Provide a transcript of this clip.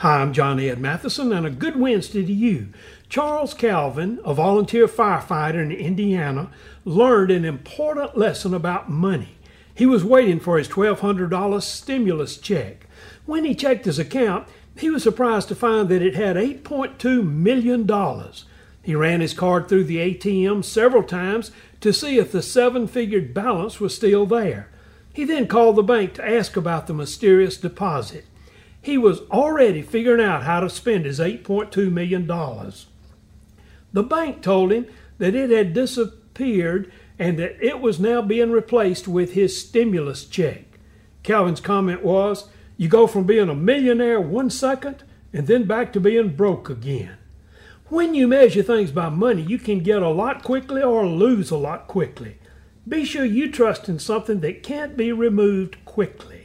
Hi, I'm John Ed Mathison, and a good Wednesday to you. Charles Calvin, a volunteer firefighter in Indiana, learned an important lesson about money. He was waiting for his $1,200 stimulus check. When he checked his account, he was surprised to find that it had $8.2 million. He ran his card through the ATM several times to see if the seven figured balance was still there. He then called the bank to ask about the mysterious deposit. He was already figuring out how to spend his $8.2 million. The bank told him that it had disappeared and that it was now being replaced with his stimulus check. Calvin's comment was, You go from being a millionaire one second and then back to being broke again. When you measure things by money, you can get a lot quickly or lose a lot quickly. Be sure you trust in something that can't be removed quickly.